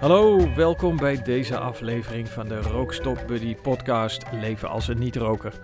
Hallo, welkom bij deze aflevering van de Rookstop Buddy podcast Leven als een niet-roker.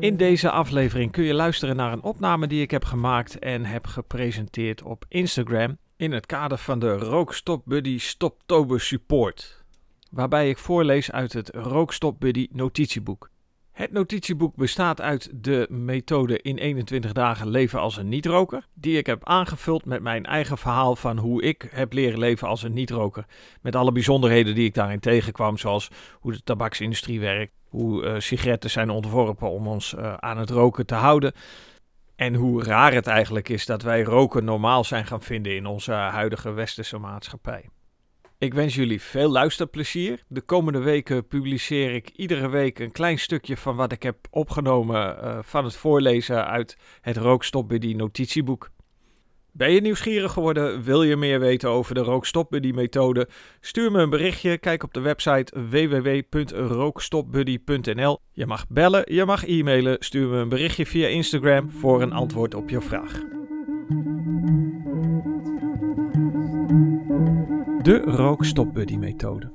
In deze aflevering kun je luisteren naar een opname die ik heb gemaakt en heb gepresenteerd op Instagram in het kader van de Rookstop Buddy Stoptober Support, waarbij ik voorlees uit het Rookstop Buddy notitieboek. Het notitieboek bestaat uit de methode in 21 dagen leven als een niet-roker, die ik heb aangevuld met mijn eigen verhaal van hoe ik heb leren leven als een niet-roker. Met alle bijzonderheden die ik daarin tegenkwam, zoals hoe de tabaksindustrie werkt, hoe uh, sigaretten zijn ontworpen om ons uh, aan het roken te houden. En hoe raar het eigenlijk is dat wij roken normaal zijn gaan vinden in onze huidige westerse maatschappij. Ik wens jullie veel luisterplezier. De komende weken publiceer ik iedere week een klein stukje van wat ik heb opgenomen uh, van het voorlezen uit het Rookstopbuddy notitieboek. Ben je nieuwsgierig geworden? Wil je meer weten over de Rookstopbuddy methode? Stuur me een berichtje. Kijk op de website www.rookstopbuddy.nl. Je mag bellen, je mag e-mailen. Stuur me een berichtje via Instagram voor een antwoord op je vraag. De rookstopbuddy-methode.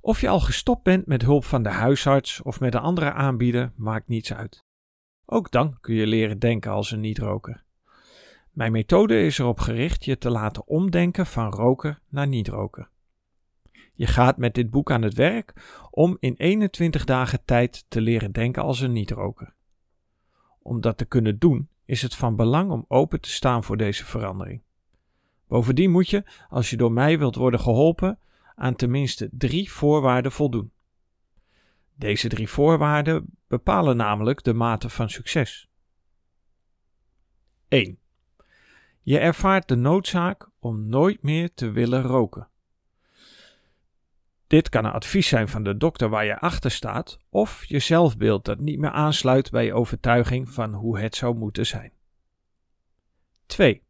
Of je al gestopt bent met hulp van de huisarts of met een andere aanbieder, maakt niets uit. Ook dan kun je leren denken als een niet-roker. Mijn methode is erop gericht je te laten omdenken van roker naar niet-roker. Je gaat met dit boek aan het werk om in 21 dagen tijd te leren denken als een niet-roker. Om dat te kunnen doen, is het van belang om open te staan voor deze verandering. Bovendien moet je, als je door mij wilt worden geholpen, aan tenminste drie voorwaarden voldoen. Deze drie voorwaarden bepalen namelijk de mate van succes. 1. Je ervaart de noodzaak om nooit meer te willen roken. Dit kan een advies zijn van de dokter waar je achter staat, of je zelfbeeld dat niet meer aansluit bij je overtuiging van hoe het zou moeten zijn. 2.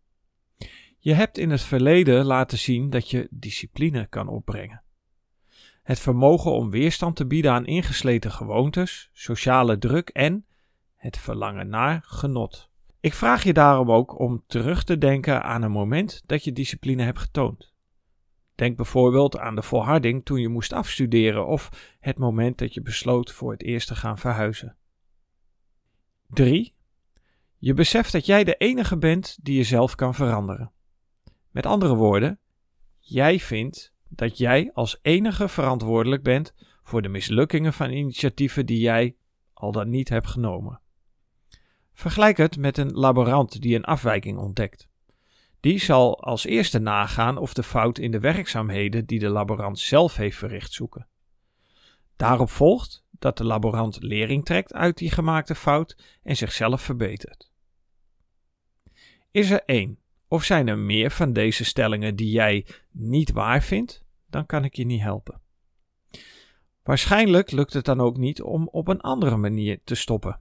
Je hebt in het verleden laten zien dat je discipline kan opbrengen. Het vermogen om weerstand te bieden aan ingesleten gewoontes, sociale druk en het verlangen naar genot. Ik vraag je daarom ook om terug te denken aan een moment dat je discipline hebt getoond. Denk bijvoorbeeld aan de volharding toen je moest afstuderen of het moment dat je besloot voor het eerst te gaan verhuizen. 3. Je beseft dat jij de enige bent die jezelf kan veranderen. Met andere woorden, jij vindt dat jij als enige verantwoordelijk bent voor de mislukkingen van initiatieven die jij al dan niet hebt genomen. Vergelijk het met een laborant die een afwijking ontdekt. Die zal als eerste nagaan of de fout in de werkzaamheden die de laborant zelf heeft verricht zoeken. Daarop volgt dat de laborant lering trekt uit die gemaakte fout en zichzelf verbetert. Is er één of zijn er meer van deze stellingen die jij niet waar vindt? Dan kan ik je niet helpen. Waarschijnlijk lukt het dan ook niet om op een andere manier te stoppen.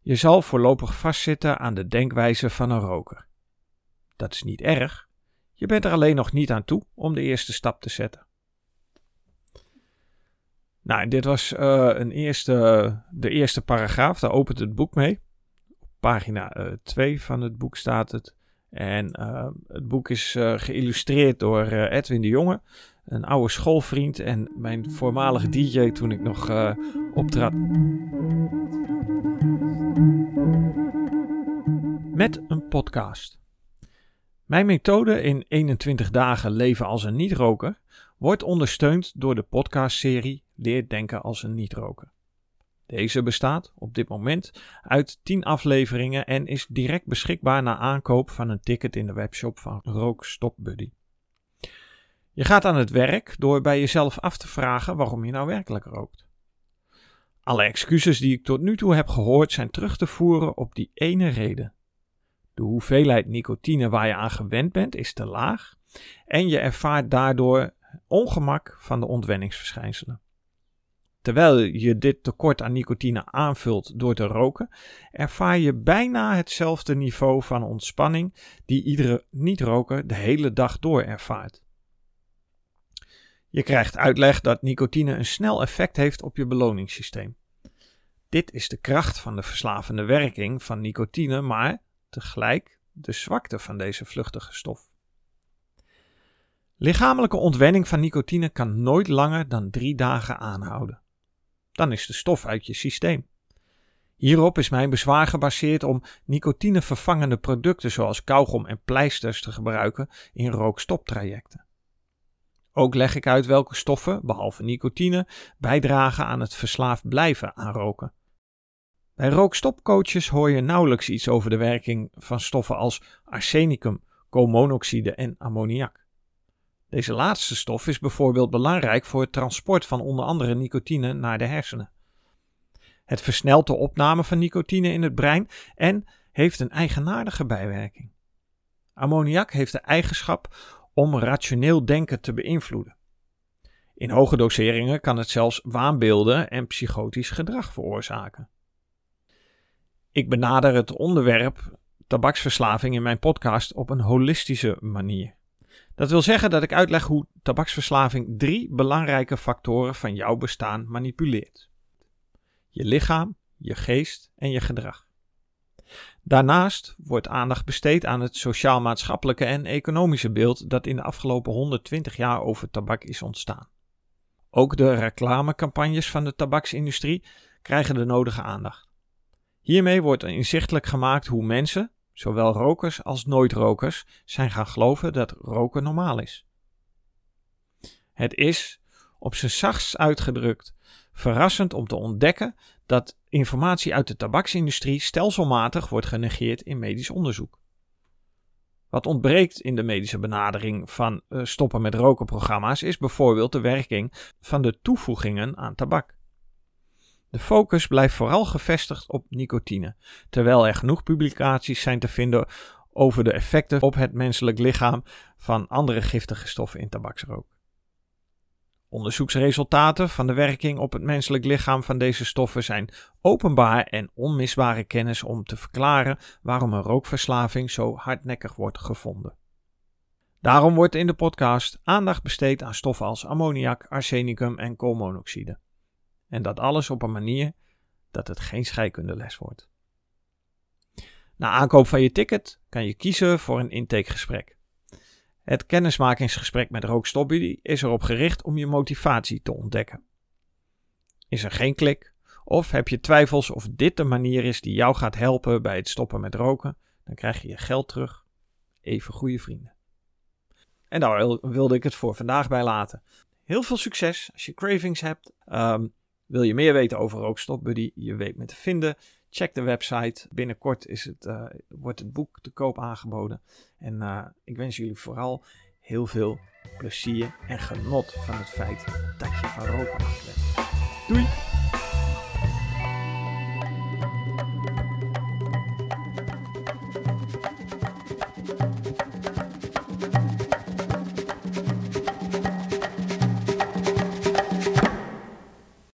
Je zal voorlopig vastzitten aan de denkwijze van een roker. Dat is niet erg. Je bent er alleen nog niet aan toe om de eerste stap te zetten. Nou, dit was uh, een eerste, de eerste paragraaf. Daar opent het boek mee. Op pagina 2 uh, van het boek staat het. En uh, het boek is uh, geïllustreerd door uh, Edwin de Jonge, een oude schoolvriend en mijn voormalige DJ toen ik nog optrad. Met een podcast. Mijn methode in 21 dagen leven als een niet-roker wordt ondersteund door de podcastserie Leer denken als een niet-roker. Deze bestaat op dit moment uit 10 afleveringen en is direct beschikbaar na aankoop van een ticket in de webshop van Rook Stop Buddy. Je gaat aan het werk door bij jezelf af te vragen waarom je nou werkelijk rookt. Alle excuses die ik tot nu toe heb gehoord zijn terug te voeren op die ene reden. De hoeveelheid nicotine waar je aan gewend bent is te laag en je ervaart daardoor ongemak van de ontwenningsverschijnselen. Terwijl je dit tekort aan nicotine aanvult door te roken, ervaar je bijna hetzelfde niveau van ontspanning die iedere niet-roker de hele dag door ervaart. Je krijgt uitleg dat nicotine een snel effect heeft op je beloningssysteem. Dit is de kracht van de verslavende werking van nicotine, maar tegelijk de zwakte van deze vluchtige stof. Lichamelijke ontwenning van nicotine kan nooit langer dan drie dagen aanhouden. Dan is de stof uit je systeem. Hierop is mijn bezwaar gebaseerd om nicotinevervangende producten zoals kauwgom en pleisters te gebruiken in rookstoptrajecten. Ook leg ik uit welke stoffen, behalve nicotine, bijdragen aan het verslaafd blijven aan roken. Bij rookstopcoaches hoor je nauwelijks iets over de werking van stoffen als arsenicum, koolmonoxide en ammoniak. Deze laatste stof is bijvoorbeeld belangrijk voor het transport van onder andere nicotine naar de hersenen. Het versnelt de opname van nicotine in het brein en heeft een eigenaardige bijwerking. Ammoniak heeft de eigenschap om rationeel denken te beïnvloeden. In hoge doseringen kan het zelfs waanbeelden en psychotisch gedrag veroorzaken. Ik benader het onderwerp tabaksverslaving in mijn podcast op een holistische manier. Dat wil zeggen dat ik uitleg hoe tabaksverslaving drie belangrijke factoren van jouw bestaan manipuleert: je lichaam, je geest en je gedrag. Daarnaast wordt aandacht besteed aan het sociaal-maatschappelijke en economische beeld dat in de afgelopen 120 jaar over tabak is ontstaan. Ook de reclamecampagnes van de tabaksindustrie krijgen de nodige aandacht. Hiermee wordt inzichtelijk gemaakt hoe mensen, zowel rokers als nooit-rokers, zijn gaan geloven dat roken normaal is. Het is, op zijn zachtst uitgedrukt, verrassend om te ontdekken dat informatie uit de tabaksindustrie stelselmatig wordt genegeerd in medisch onderzoek. Wat ontbreekt in de medische benadering van uh, stoppen met roken programma's is bijvoorbeeld de werking van de toevoegingen aan tabak. De focus blijft vooral gevestigd op nicotine, terwijl er genoeg publicaties zijn te vinden over de effecten op het menselijk lichaam van andere giftige stoffen in tabaksrook. Onderzoeksresultaten van de werking op het menselijk lichaam van deze stoffen zijn openbaar en onmisbare kennis om te verklaren waarom een rookverslaving zo hardnekkig wordt gevonden. Daarom wordt in de podcast aandacht besteed aan stoffen als ammoniak, arsenicum en koolmonoxide. En dat alles op een manier dat het geen scheikundeles wordt. Na aankoop van je ticket kan je kiezen voor een intakegesprek. Het kennismakingsgesprek met Rookstopbuddy is erop gericht om je motivatie te ontdekken. Is er geen klik of heb je twijfels of dit de manier is die jou gaat helpen bij het stoppen met roken, dan krijg je je geld terug. Even goede vrienden. En daar wilde ik het voor vandaag bij laten. Heel veel succes als je cravings hebt. Ehm, wil je meer weten over Rookstop Buddy? Je weet me te vinden. Check de website. Binnenkort is het, uh, wordt het boek te koop aangeboden. En uh, ik wens jullie vooral heel veel plezier en genot van het feit dat je van roken af bent. Doei!